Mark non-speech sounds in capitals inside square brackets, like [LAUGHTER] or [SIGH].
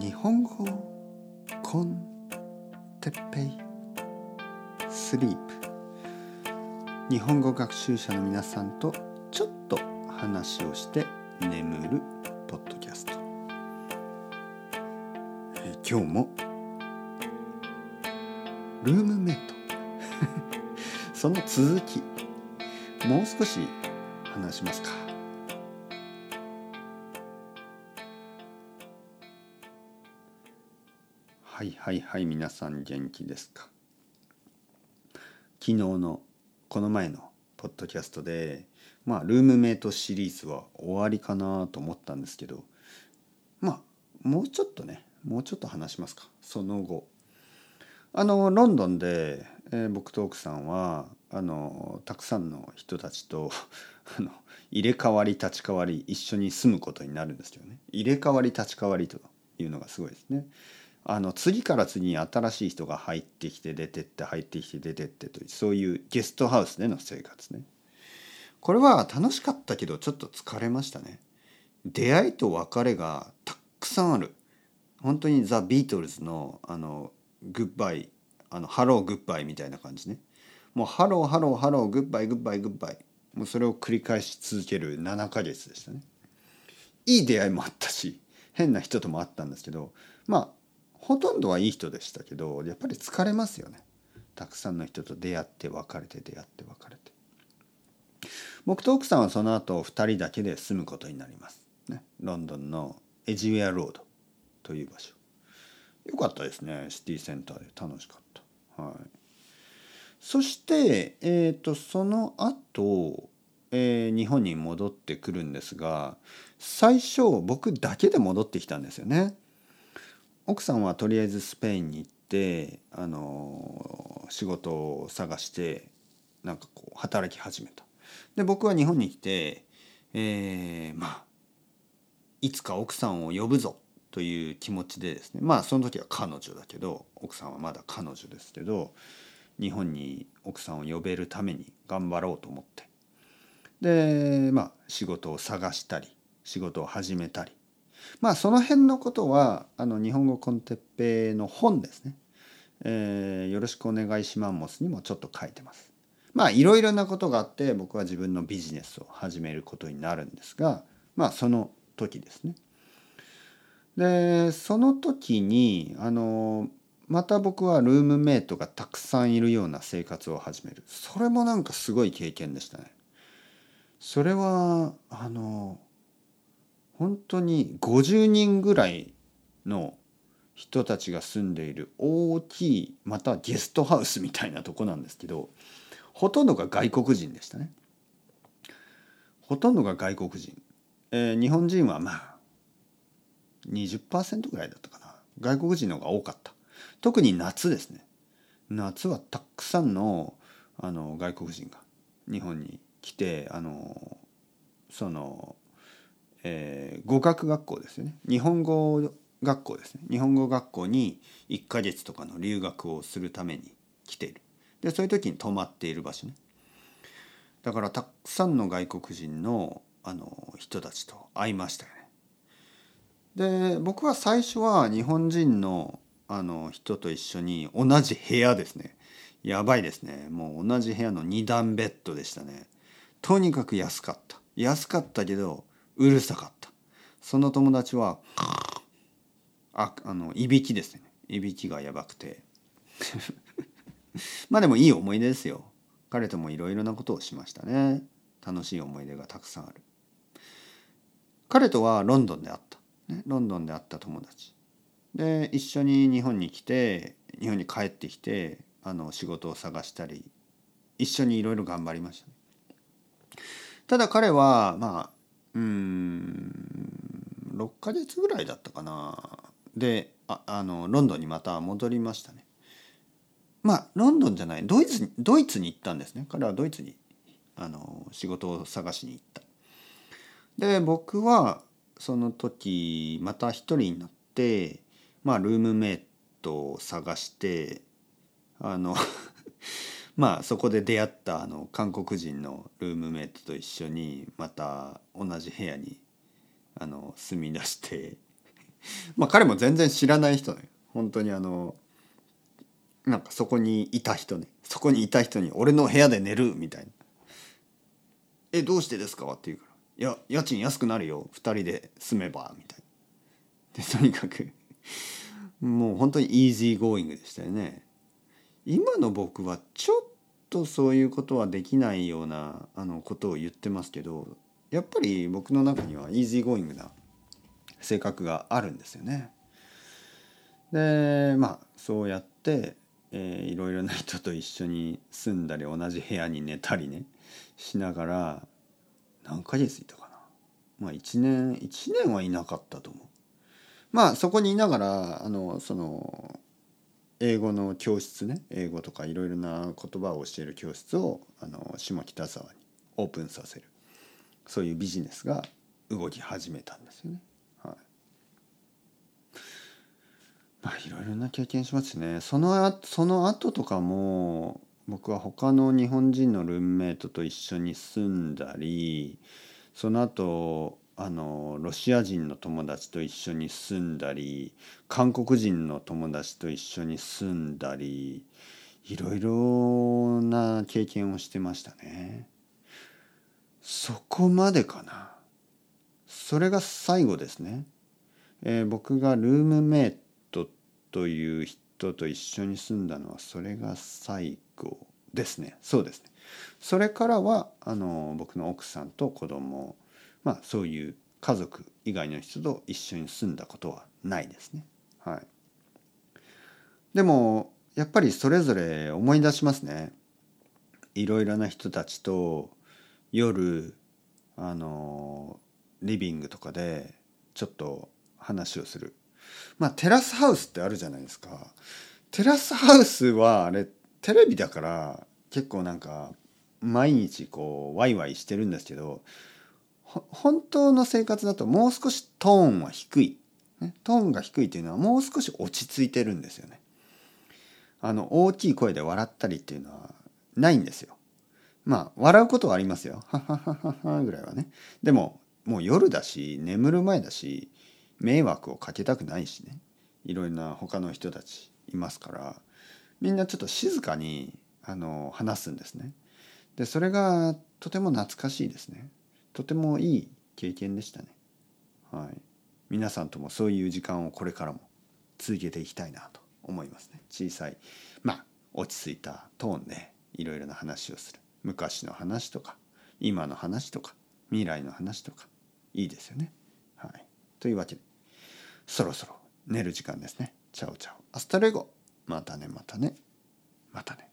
日本語コンテッペイスリープ。日本語学習者の皆さんとちょっと話をして眠るポッドキャスト、え今日もルームメイト。[LAUGHS] その続きもう少し話しますか。はいはいはい皆さん元気ですか？昨日のこの前のポッドキャストでまあルームメイトシリーズは終わりかなと思ったんですけどまあもうちょっとねもうちょっと話しますか？その後。あのロンドンで、えー僕と奥さんはあのたくさんの人たちと [LAUGHS] あの入れ替わり立ち替わり一緒に住むことになるんですけどね。入れ替わり立ち替わりというのがすごいですね。あの次から次に新しい人が入ってきて出てって入ってきて出てってというそういうゲストハウスでの生活ね。これは楽しかったけどちょっと疲れましたね。出会いと別れがたくさんある。本当にザ・ビートルズのあの Goodbye あの Hello Goodbye みたいな感じね。もう Hello hello hello goodbye goodbye goodbye もうそれを繰り返し続ける7ヶ月でしたね。いい出会いもあったし変な人ともあったんですけどまあほとんどはいい人でしたけどやっぱり疲れますよね。たくさんの人と出会って別れて出会って別れて。僕と奥さんはその後2人だけで住むことになります。ね、ロンドンのエジウェアロードという場所。よかったですねシティセンターで楽しかった。はい、そして、えー、とその後、えー日本に戻ってくるんですが最初僕だけで戻ってきたんですよね。奥さんはとりあえずスペインに行ってあの仕事を探してなんかこう働き始めた。で僕は日本に来て、えーまあいつか奥さんを呼ぶぞという気持ちでですねまあその時は彼女だけど奥さんはまだ彼女ですけど日本に奥さんを呼べるために頑張ろうと思ってでまあ仕事を探したり仕事を始めたりまあその辺のことはあの日本語コンテッペイの本ですね、えーよろしくお願いしマンモス」にもちょっと書いてます。まあいろいろなことがあって僕は自分のビジネスを始めることになるんですがまあその時ですね。でその時にあのまた僕はルームメイトがたくさんいるような生活を始めるそれもなんかすごい経験でしたね。それはあの本当に50人ぐらいの人たちが住んでいる大きいまたゲストハウスみたいなとこなんですけどほとんどが外国人でしたね。ほとんどが外国人。えー日本人はまあ20%ぐらいだったかな外国人の方が多かった特に夏ですね夏はたくさんのあの外国人が日本に来てあのその、えー語学学校ですね。日本語学校ですね。日本語学校に1ヶ月とかの留学をするために来ている。でそういう時に泊まっている場所ね。だからたくさんの外国人のあの人たちと会いましたよね。で僕は最初は日本人のあの人と一緒に同じ部屋ですね。やばいですね。もう同じ部屋の2段ベッドでしたね。とにかく安かった。安かったけどうるさかった。その友達はああのいびきですね。いびきがやばくて。[LAUGHS] まあでもいい思い出ですよ。彼ともいろいろなことをしましたね。楽しい思い出がたくさんある。彼とはロンドンで会った、ね、ロンドンで会った友達。で一緒に日本に来て日本に帰ってきてあの仕事を探したり一緒にいろいろ頑張りましたね。ただ彼はまあうん。6ヶ月ぐらいだったかな。でああのロンドンにまた戻りましたね。まあロンドンじゃないドイツにドイツに行ったんですね。彼はドイツにあの仕事を探しに行った。で僕はその時また一人になってまあルームメイトを探してあのまあそこで出会ったあの韓国人のルームメイトと一緒にまた同じ部屋にあの住み出して [LAUGHS] まあ彼も全然知らない人ね。本当にあのなんかそこにいた人ね。そこにいた人に「俺の部屋で寝る」みたいな「えどうしてですか?」って言うから「いや家賃安くなるよ。2人で住めば」みたいな。でとにかくもう本当にイージーゴーイングでしたよね。今の僕はちょっとそういうことはできないようなあのことを言ってますけどやっぱり僕の中にはイージーゴーイングな性格があるんですよね。でまあそうやって、えー、いろいろな人と一緒に住んだり同じ部屋に寝たりねしながら何ヶ月いたかなまあ1年1年はいなかったと思う。まあそこにいながらあのその英語の教室ね英語とかいろいろな言葉を教える教室をあの下北沢にオープンさせる。そういうビジネスが動き始めたんですよね。はい。まあいろいろな経験しますね。そのあその後とかも僕は他の日本人のルームメイトと一緒に住んだりその後あのロシア人の友達と一緒に住んだり韓国人の友達と一緒に住んだりいろいろな経験をしてましたね。そこまでかな。それが最後ですね。えー、僕がルームメイトという人と一緒に住んだのはそれが最後ですねそうですねそれからはあの僕の奥さんと子供まあそういう家族以外の人と一緒に住んだことはないですね。はい。でもやっぱりそれぞれ思い出しますね。いろいろな人たちと夜あのリビングとかでちょっと話をする。まあテラスハウスってあるじゃないですか。テラスハウスはあれテレビだから結構なんか毎日こうワイワイしてるんですけど本当の生活だともう少しトーンは低い、ね、トーンが低いっていうのはもう少し落ち着いてるんですよね。あの大きい声で笑ったりっていうのはないんですよ。まあ笑うことはありますよ。はははははぐらいはね。でももう夜だし眠る前だし迷惑をかけたくないしね。いろいろな他の人たちいますからみんなちょっと静かにあの話すんですね。でそれがとても懐かしいですね。とてもいい経験でしたね。はい、皆さんともそういう時間をこれからも続けていきたいなと思いますね。小さいまあ落ち着いたトーンでいろいろな話をする昔の話とか今の話とか未来の話とかいいですよね。はい、というわけでそろそろ寝る時間ですね。 Chao chao。Hasta luego。またねまたね。またね。